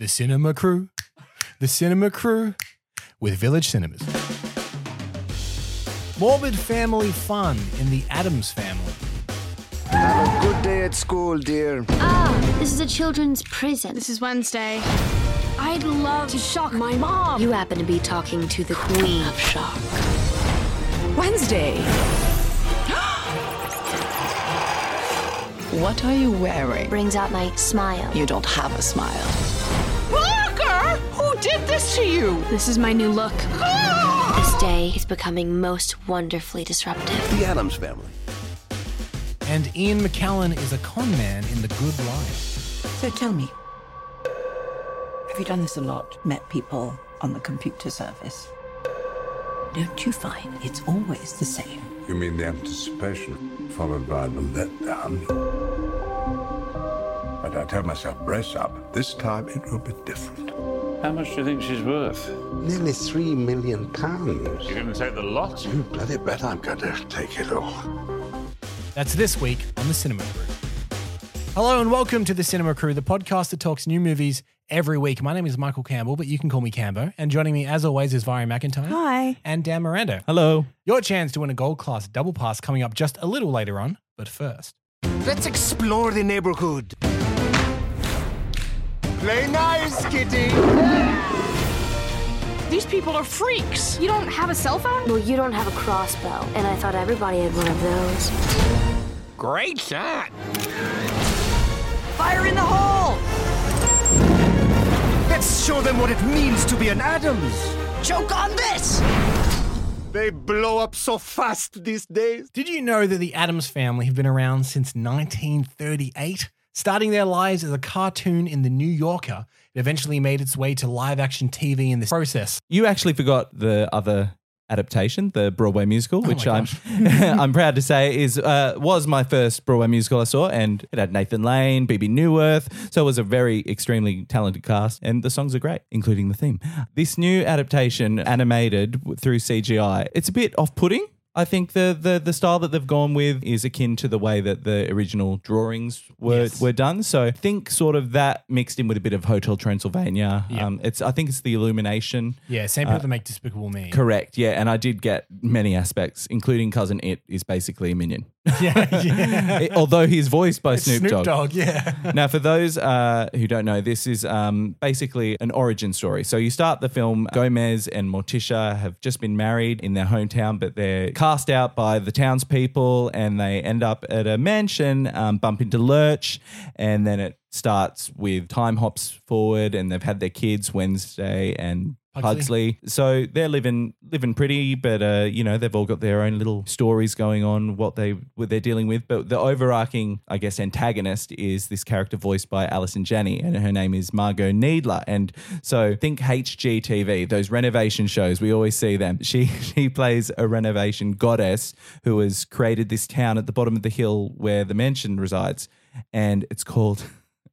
The Cinema Crew. The Cinema Crew with Village Cinemas. Morbid family fun in the Addams family. Have a good day at school, dear. Ah, this is a children's prison. This is Wednesday. I'd love to shock my mom. You happen to be talking to the Queen of Shock. Wednesday. what are you wearing? Brings out my smile. You don't have a smile. Parker! Who did this to you? This is my new look. Ah! This day is becoming most wonderfully disruptive. The Addams family. And Ian McKellen is a con man in The Good Liar. So tell me, have you done this a lot? Met people on the computer service? Don't you find it's always the same? You mean the anticipation followed by the letdown? But I tell myself, brace up. This time it will be different. How much do you think she's worth? Nearly three million pounds. You're going to take the lot? You bloody bet I'm going to take it all. That's this week on The Cinema Crew. Hello and welcome to The Cinema Crew, the podcast that talks new movies every week. My name is Michael Campbell, but you can call me Cambo. And joining me, as always, is Vari McIntyre. Hi. And Dan Miranda. Hello. Your chance to win a gold class double pass coming up just a little later on. But first, Let's explore the neighborhood. Play nice, kitty. These people are freaks. You don't have a cell phone? Well, you don't have a crossbow, and I thought everybody had one of those. Great shot. Fire in the hole! Let's show them what it means to be an Addams. Choke on this! They blow up so fast these days. did you know that the Addams family have been around since 1938? Starting their lives as a cartoon in The New Yorker, it eventually made its way to live action TV in the process. You actually forgot the other adaptation, the Broadway musical, Oh which I'm I'm proud to say is uh, was my first Broadway musical I saw, and it had Nathan Lane, Bebe Neuwirth, so it was a very extremely talented cast, and the songs are great, including the theme. This new adaptation, animated through CGI, it's a bit off-putting. I think the, the the style that they've gone with is akin to the way that the original drawings were Yes. were done. So I think sort of that mixed in with a bit of Hotel Transylvania. Yeah. Um, it's I think it's the illumination. Yeah, same people that make Despicable Me. Correct. Yeah, and I did get many aspects, including cousin It is basically a minion. Yeah, yeah. Although he's voiced by It's Snoop, Dogg. yeah. Now, for those uh, who don't know, this is um, basically an origin story. So you start the film. Gomez and Morticia have just been married in their hometown, but they're cast out by the townspeople, and they end up at a mansion, um, bump into Lurch, and then it starts with time hops forward, and they've had their kids Wednesday and Pugsley. Pugsley. So they're living living pretty, but uh, you know they've all got their own little stories going on, what they what they're dealing with. But the overarching, I guess, antagonist is this character voiced by Allison Janney, and her name is Margaux Needler. And so think HGTV, those renovation shows we always see them. She she plays a renovation goddess who has created this town at the bottom of the hill where the mansion resides, and it's called.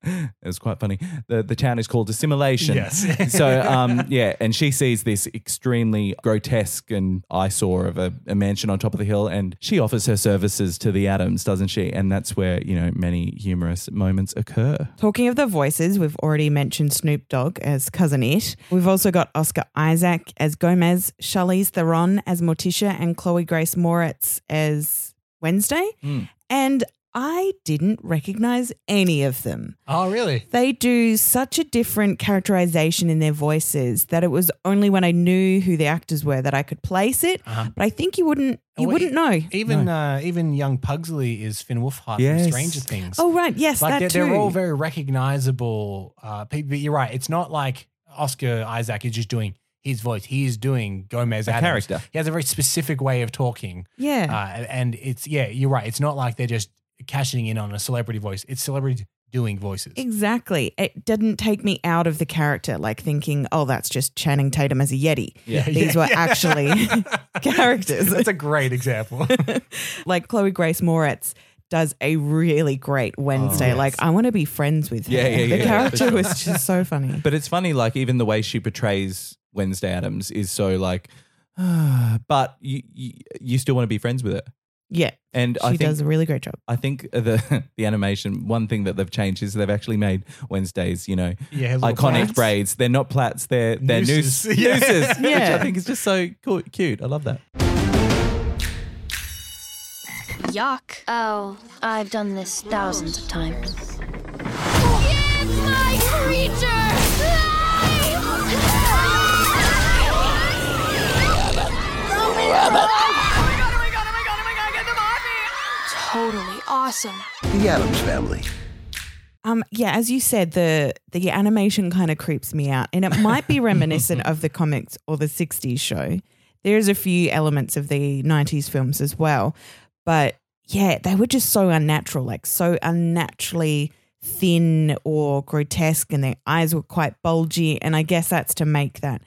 It was quite funny. The the town is called Assimilation. Yes. so um yeah, and she sees this extremely grotesque and eyesore of a, a mansion on top of the hill, and she offers her services to the Addams, doesn't she? And that's where you know many humorous moments occur. Talking of the voices, we've already mentioned Snoop Dogg as Cousin It. We've also got Oscar Isaac as Gomez, Charlize Theron as Morticia, and Chloe Grace Moretz as Wednesday. Mm. And I didn't recognize any of them. Oh, really? They do such a different characterization in their voices that it was only when I knew who the actors were that I could place it. Uh-huh. But I think you wouldn't you Oh, wouldn't know. Even uh, even young Pugsley is Finn Wolfhard Yes. from Stranger Things. Oh right, yes, like that they're, too. they're all very recognizable uh, people. But you're right. It's not like Oscar Isaac is just doing his voice. He is doing Gomez A Addams. character. He has a very specific way of talking. yeah. Uh, and it's yeah, you're right. It's not like they're just cashing in on a celebrity voice. It's celebrity doing voices. Exactly. It didn't take me out of the character, like thinking, oh, that's just Channing Tatum as a Yeti. Yeah, These yeah, were yeah. actually characters. That's a great example. like Chloe Grace Moretz does a really great Wednesday. Oh, yes. Like, I want to be friends with her. Yeah, yeah, The yeah, character for sure. was just so funny. But it's funny, like even the way she portrays Wednesday Addams is so like, but you you, you still want to be friends with her. Yeah. And She I think does a really great job. I think the the animation one thing that they've changed is they've actually made Wednesdays, you know, Yeah, iconic plants. braids. They're not plaits, they're they're Nooses. nooses, Yeah. nooses, which I think is just so cool, cute. I love that. Yuck. Oh, I've done this thousands of times. It's my creature! Totally awesome. The Addams family. Um, yeah, as you said, the the animation kind of creeps me out, and it might be reminiscent of the comics or the '60s show. There's a few elements of the '90s films as well, but yeah, they were just so unnatural, like so unnaturally thin or grotesque, and their eyes were quite bulgy. And I guess that's to make that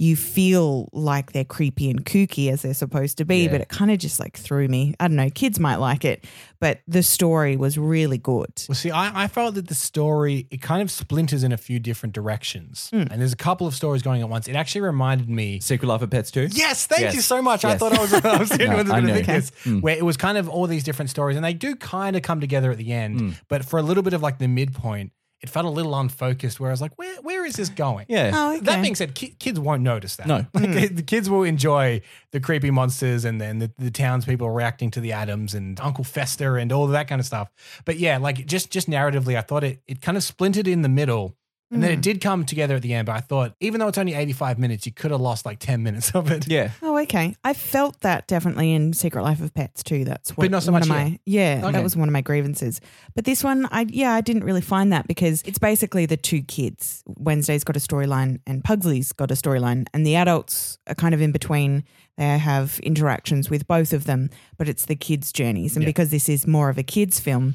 you feel like they're creepy and kooky as they're supposed to be, Yeah. but it kind of just like threw me. I don't know, kids might like it, but the story was really good. Well, see, I, I felt that the story it kind of splinters in a few different directions, Hmm. and there's a couple of stories going at once. It actually reminded me. Secret Life of Pets too. Yes, thank Yes. you so much. I thought I was, I was doing No, with I a bit know. of this, Mm. where it was kind of all these different stories, and they do kind of come together at the end. Mm. But for a little bit of like the midpoint, it felt a little unfocused. Where I was like, where where is this going? Yeah. Oh, okay. That being said, ki- kids won't notice that. No. Like, eh, the kids will enjoy the creepy monsters and then the, the townspeople reacting to the Addams and Uncle Fester and all of that kind of stuff. But yeah, like just just narratively, I thought it it kind of splintered in the middle. And then it hmm. did come together at the end, but I thought even though it's only 85 minutes, you could have lost like 10 minutes of it. Yeah. Oh, okay. I felt that definitely in Secret Life of Pets too. That's what, But not so much my yeah. Okay. That was one of my grievances. But this one, I yeah, I didn't really find that because it's basically the two kids. Wednesday's got a storyline and Pugsley's got a storyline, and the adults are kind of in between. They have interactions with both of them, but it's the kids' journeys, and Yeah. because this is more of a kids' film.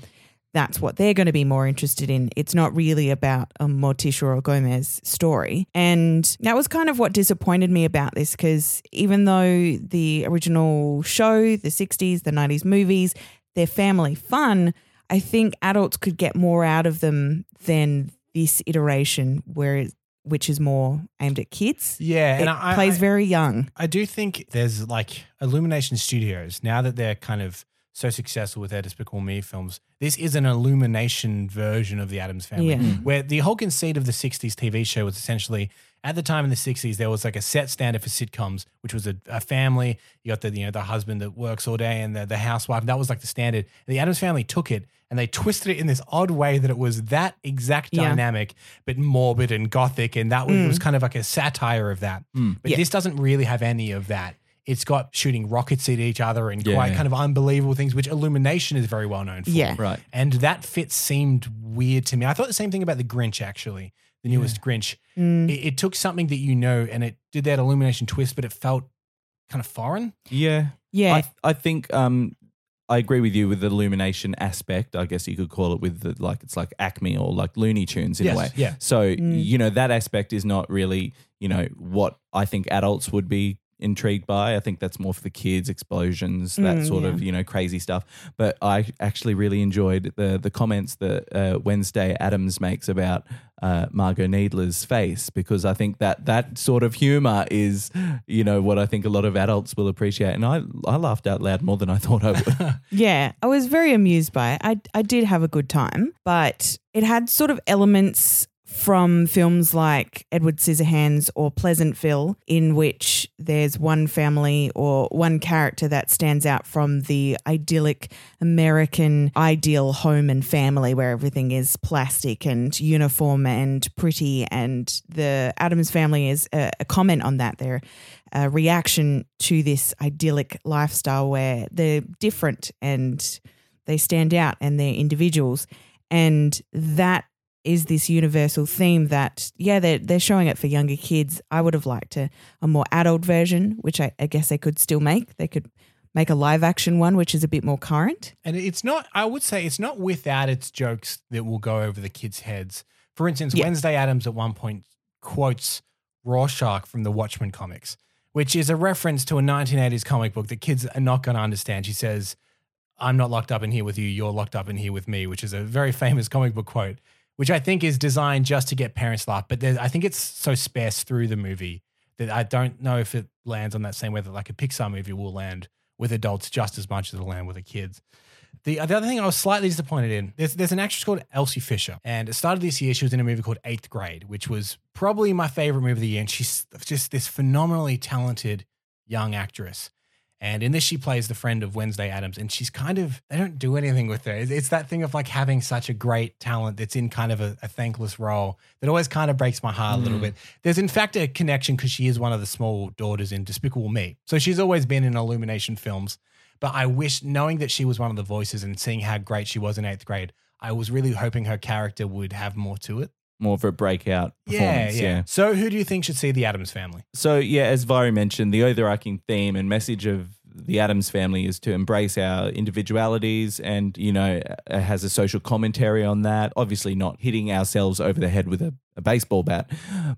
That's what they're going to be more interested in. It's not really about a Morticia or Gomez story. And that was kind of what disappointed me about this because even though the original show, the 60s, the 90s movies, they're family fun, I think adults could get more out of them than this iteration, where it, which is more aimed at kids. Yeah, It and I, plays I, very young. I do think there's like Illumination Studios now that they're kind of so successful with their Despicable Me films. This is an Illumination version of the Addams Family, Yeah. Mm. where the whole conceit of the '60s TV show was essentially at the time in the '60s there was like a set standard for sitcoms, which was a, a family. You got the you know the husband that works all day and the the housewife. That was like the standard. And the Addams Family took it and they twisted it in this odd way that it was that exact Yeah. dynamic, but morbid and gothic, and that was, Mm. was kind of like a satire of that. But Yeah. this doesn't really have any of that. It's got shooting rockets at each other and Yeah. quite kind of unbelievable things, which Illumination is very well known for. Yeah. Right. And that fit seemed weird to me. I thought the same thing about the Grinch, actually, the newest Grinch. Mm. It, it took something that you know and it did that Illumination twist, but it felt kind of foreign. Yeah. Yeah. I, I think um, I agree with you with the illumination aspect. I guess you could call it with the, like it's like Acme or like Looney Tunes in Yes, a way. yeah. So Mm. you know that aspect is not really you know what I think adults would be intrigued by. I think that's more for the kids, explosions, that Mm, sort yeah. of you know crazy stuff. But I actually really enjoyed the the comments that uh, Wednesday Addams makes about uh, Margaux Needler's face because I think that that sort of humor is you know what I think a lot of adults will appreciate. And I I laughed out loud more than I thought I would. Yeah, I was very amused by it. I I did have a good time, but it had sort of elements from films like Edward Scissorhands or Pleasantville, in which there's one family or one character that stands out from the idyllic American ideal home and family where everything is plastic and uniform and pretty. And the Addams family is a, a comment on that. They're a reaction to this idyllic lifestyle where they're different and they stand out and they're individuals. And that is this universal theme that, yeah, they're, they're showing it for younger kids. I would have liked a, a more adult version, which I, I guess they could still make. They could make a live action one, which is a bit more current. And it's not, I would say, it's not without its jokes that will go over the kids' heads. For instance, Yeah. Wednesday Addams at one point quotes Rorschach from the Watchmen comics, which is a reference to a 1980s comic book that kids are not going to understand. She says, I'm not locked up in here with you, you're locked up in here with me, which is a very famous comic book quote, which I think is designed just to get parents laugh. But I think it's so sparse through the movie that I don't know if it lands on that same way that like a Pixar movie will land with adults just as much as it'll land with the kids. The, the other thing I was slightly disappointed in, there's, there's an actress called Elsie Fisher. And at the start of this year, she was in a movie called Eighth Grade, which was probably my favorite movie of the year. And she's just this phenomenally talented young actress. And in this, she plays the friend of Wednesday Addams. And she's kind of, they don't do anything with her. It's, it's that thing of like having such a great talent that's in kind of a, a thankless role that always kind of breaks my heart a little Mm. bit. There's in fact a connection because she is one of the small daughters in Despicable Me. So she's always been in Illumination films. But I wish, knowing that she was one of the voices and seeing how great she was in eighth grade, I was really hoping her character would have more to it. More of a breakout Yeah, performance. yeah. So who do you think should see the Addams family? So yeah, as Vari mentioned, the overarching theme and message of the Addams family is to embrace our individualities and, you know, it has a social commentary on that. Obviously not hitting ourselves over the head with a, a baseball bat,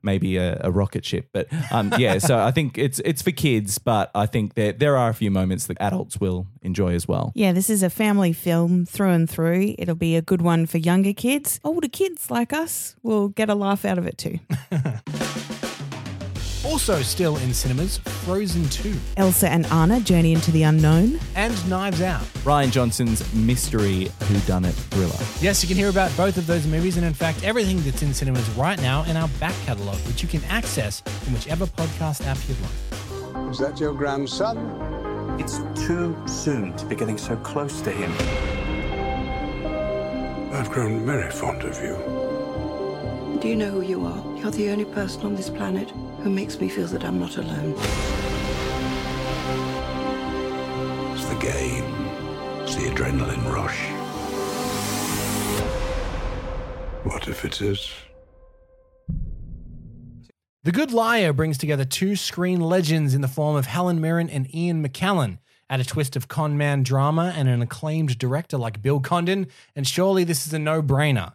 maybe a, a rocket ship. But um, yeah, so I think it's it's for kids, but I think that there are a few moments that adults will enjoy as well. Yeah, this is a family film through and through. It'll be a good one for younger kids. Older kids like us will get a laugh out of it too. Also, still in cinemas, Frozen 2 Elsa and Anna journey into the unknown. and Knives Out. Rian Johnson's mystery whodunit thriller. Yes, you can hear about both of those movies and, in fact, everything that's in cinemas right now in our back catalogue, which you can access from whichever podcast app you'd like. Is that your grandson? It's too soon to be getting so close to him. I've grown very fond of you. Do you know who you are? You're the only person on this planet who makes me feel that I'm not alone. It's the game. It's the adrenaline rush. What if it is? The Good Liar brings together two screen legends in the form of Helen Mirren and Ian McKellen. Add a twist of con man drama and an acclaimed director like Bill Condon, and surely this is a no brainer.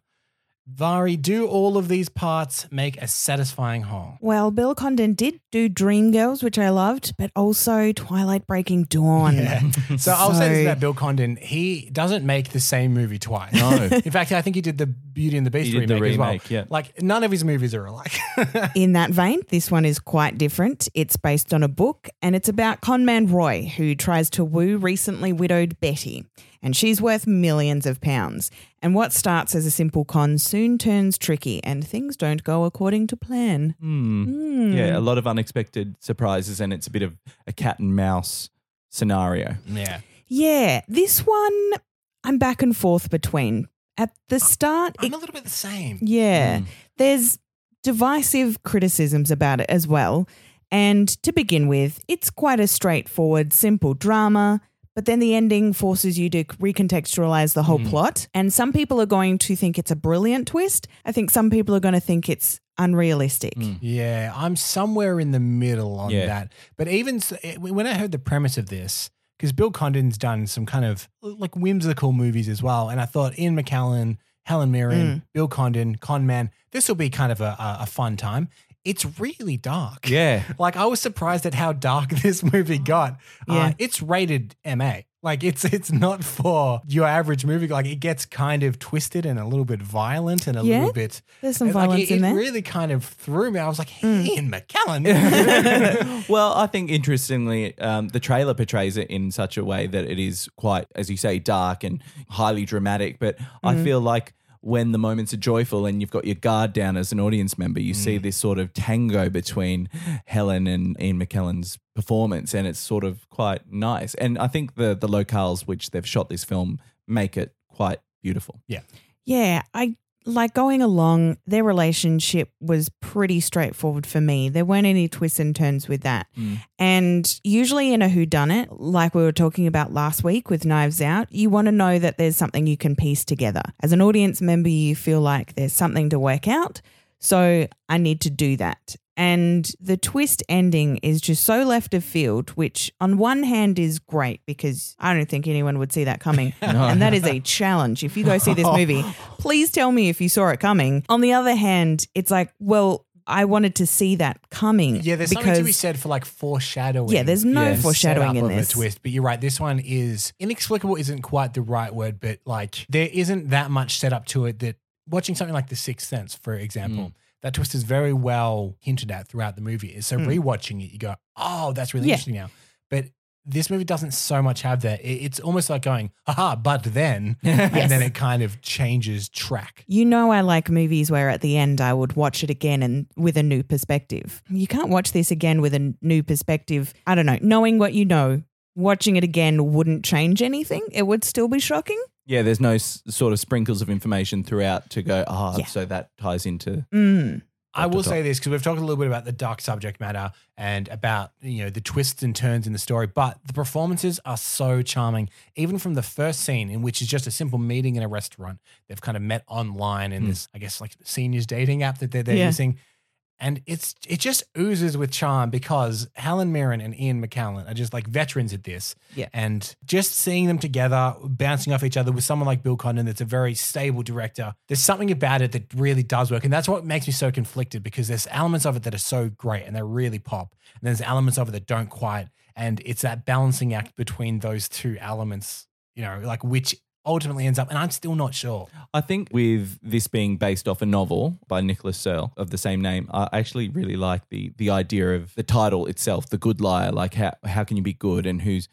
Vari, do all of these parts make a satisfying whole? Well, Bill Condon did do Dreamgirls, which I loved, but also Twilight Breaking Dawn. Yeah. So I'll say this about Bill Condon. He doesn't make the same movie twice. No. In fact, I think he did the Beauty and the Beast He did the remake, as well. yeah. Like none of his movies are alike. In that vein, this one is quite different. It's based on a book and it's about conman Roy, who tries to woo recently widowed Betty. And she's worth millions of pounds. And what starts as a simple con soon turns tricky and things don't go according to plan. Hmm. Yeah, a lot of unexpected surprises, and it's a bit of a cat and mouse scenario. yeah. Yeah, this one I'm back and forth between. At the start, I'm it a little bit the same. Yeah. Hmm. There's divisive criticisms about it as well. And to begin with, it's quite a straightforward, simple drama. But then the ending forces you to recontextualize the whole hmm. plot. And some people are going to think it's a brilliant twist. I think some people are going to think it's unrealistic. Hmm. Yeah, I'm somewhere in the middle on Yeah. that. But even eh, when I heard the premise of this, because Bill Condon's done some kind of like whimsical movies as well, and I thought Ian McKellen, Helen Mirren, Bill Condon, Con Man, this will be kind of a, a, fun time. It's really dark. Yeah. Like I was surprised at how dark this movie got. Uh, it's rated MA. Like it's it's not for your average movie. Like it gets kind of twisted and a little bit violent and a Yeah? little bit. There's some and, like, violence it, in it there. really kind of threw me. I was like, Ian McKellen. well, I think interestingly, um, the trailer portrays it in such a way that it is quite, as you say, dark and highly dramatic. But I feel like when the moments are joyful and you've got your guard down as an audience member, you see mm. this sort of tango between Helen and Ian McKellen's performance, and it's sort of quite nice. And I think the the locales which they've shot this film make it quite beautiful. Yeah. Yeah, I like going along, their relationship was pretty straightforward for me. There weren't any twists and turns with that. Mm. And usually in a whodunit, like we were talking about last week with Knives Out, you want to know that there's something you can piece together. As an audience member, you feel like there's something to work out. So I need to do that. And the twist ending is just so left of field, which on one hand is great because I don't think anyone would see that coming. And that is a challenge. If you go see this movie, please tell me if you saw it coming. On the other hand, it's like, well, I wanted to see that coming. yeah, there's because something to be said for like foreshadowing. Yeah, there's no the foreshadowing in this. twist. But you're right. This one is inexplicable. Isn't quite the right word, but like there isn't that much setup to it. That watching something like The Sixth Sense, for example. Mm. That twist is very well hinted at throughout the movie. So rewatching it, you go, "Oh, that's really Yeah. interesting now." But this movie doesn't so much have that. It's almost like going, haha, but then, and then it kind of changes track. You know, I like movies where at the end I would watch it again and with a new perspective. You can't watch this again with a new perspective. I don't know. Knowing what you know, watching it again wouldn't change anything. It would still be shocking. Yeah, there's no s- sort of sprinkles of information throughout to go, ah, Yeah. so that ties into. Mm. I will top. say this because we've talked a little bit about the dark subject matter and about you know the twists and turns in the story, but the performances are so charming. Even from the first scene, in which is just a simple meeting in a restaurant, they've kind of met online in Hmm. this, I guess, like seniors dating app that they're, they're Yeah. using, and it's it just oozes with charm because Helen Mirren and Ian McKellen are just like veterans at this, Yeah. and just seeing them together, bouncing off each other with someone like Bill Condon, that's a very stable director. There's something about it that really does work, and that's what makes me so conflicted because there's elements of it that are so great and they really pop, and there's elements of it that don't quite, and it's that balancing act between those two elements, you know, like which ultimately ends up, and I'm still not sure. I think with this being based off a novel by Nicholas Searle of the same name, I actually really like the the idea of the title itself, "The Good Liar." Like how how can you be good, and who's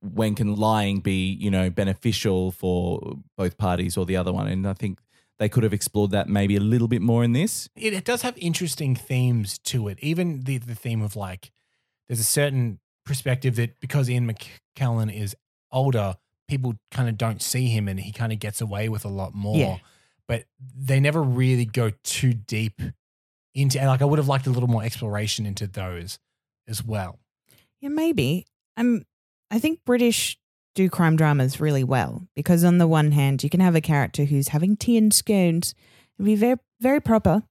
when can lying be you know beneficial for both parties or the other one? And I think they could have explored that maybe a little bit more in this. it, it does have interesting themes to it. Even the the theme of like, there's a certain perspective that because Ian McKellen is older, people kind of don't see him, and he kind of gets away with a lot more. Yeah. But they never really go too deep into. And like, I would have liked a little more exploration into those as well. Yeah, maybe. I'm. I think British do crime dramas really well because on the one hand, you can have a character who's having tea and scones and be very, very proper,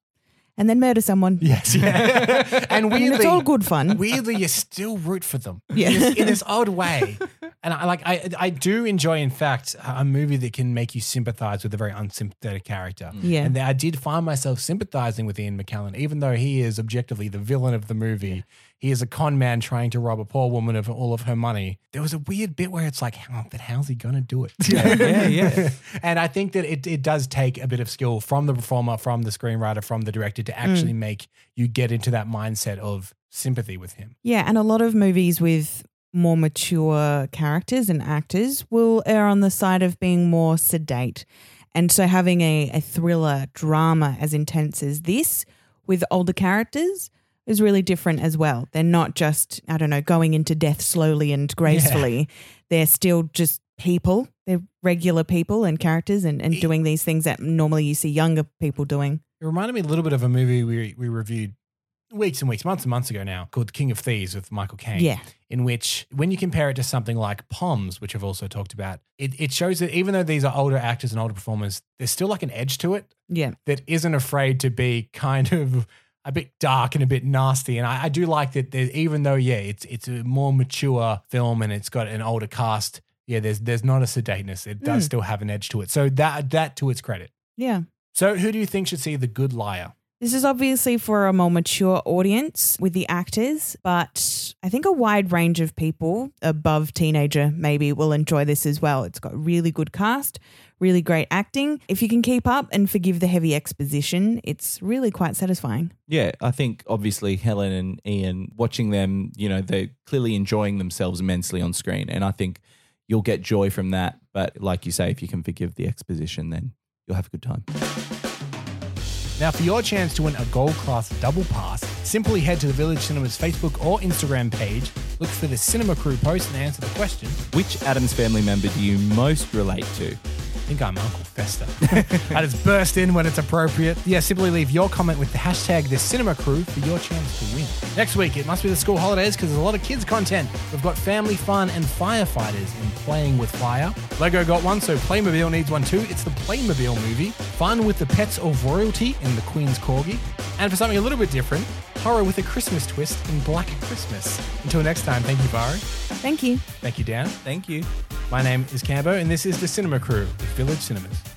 and then murder someone. Yes, yeah. and And weirdly, it's all good fun. weirdly, you still root for them. Yeah. in this, in this odd way. And I like, I, I do enjoy, in fact, a movie that can make you sympathize with a very unsympathetic character. Mm. Yeah. and I did find myself sympathizing with Ian McKellen, even though he is objectively the villain of the movie. He is a con man trying to rob a poor woman of all of her money. There was a weird bit where it's like, how, but how's he gonna do it? Yeah, yeah. yeah. and I think that it, it does take a bit of skill from the performer, from the screenwriter, from the director to actually mm. make you get into that mindset of sympathy with him. Yeah, and a lot of movies with more mature characters and actors will err on the side of being more sedate. And so having a, a thriller drama as intense as this with older characters is really different as well. They're not just, I don't know, going into death slowly and gracefully. They're still just people. They're regular people and characters and, and doing these things that normally you see younger people doing. It reminded me a little bit of a movie we, we reviewed weeks and weeks, months and months ago now, called King of Thieves with Michael Caine. Yeah. In which, when you compare it to something like Poms, which I've also talked about, it, it shows that even though these are older actors and older performers, there's still like an edge to it Yeah. that isn't afraid to be kind of a bit dark and a bit nasty. And I, I do like that there, even though, yeah, it's it's a more mature film and it's got an older cast, yeah, there's there's not a sedateness. It does Mm. still have an edge to it. So that that to its credit. Yeah. So who do you think should see The Good Liar? This is obviously for a more mature audience with the actors, but I think a wide range of people above teenager maybe will enjoy this as well. It's got really good cast, really great acting. If you can keep up and forgive the heavy exposition, it's really quite satisfying. Yeah, I think obviously Helen and Ian watching them, you know, they're clearly enjoying themselves immensely on screen. And I think you'll get joy from that. But like you say, if you can forgive the exposition, then you'll have a good time. Now, for your chance to win a gold class double pass, simply head to the Village Cinemas Facebook or Instagram page, look for the Cinema Crew post, and answer the question. Which Addams family member do you most relate to? I think I'm Uncle Fester. I just burst in when it's appropriate. Yeah, simply leave your comment with the hashtag the Cinema Crew for your chance to win. Next week, it must be the school holidays because there's a lot of kids' content. We've got family fun and firefighters in Playing with Fire. Lego got one, so Playmobil needs one too. It's the Playmobil movie. Fun with the pets of royalty in The Queen's Corgi. And for something a little bit different, horror with a Christmas twist in Black Christmas. Until next time, thank you, Vari. Thank you. Thank you, Dan. Thank you. My name is Cambo, and this is the Cinema Crew with Village Cinemas.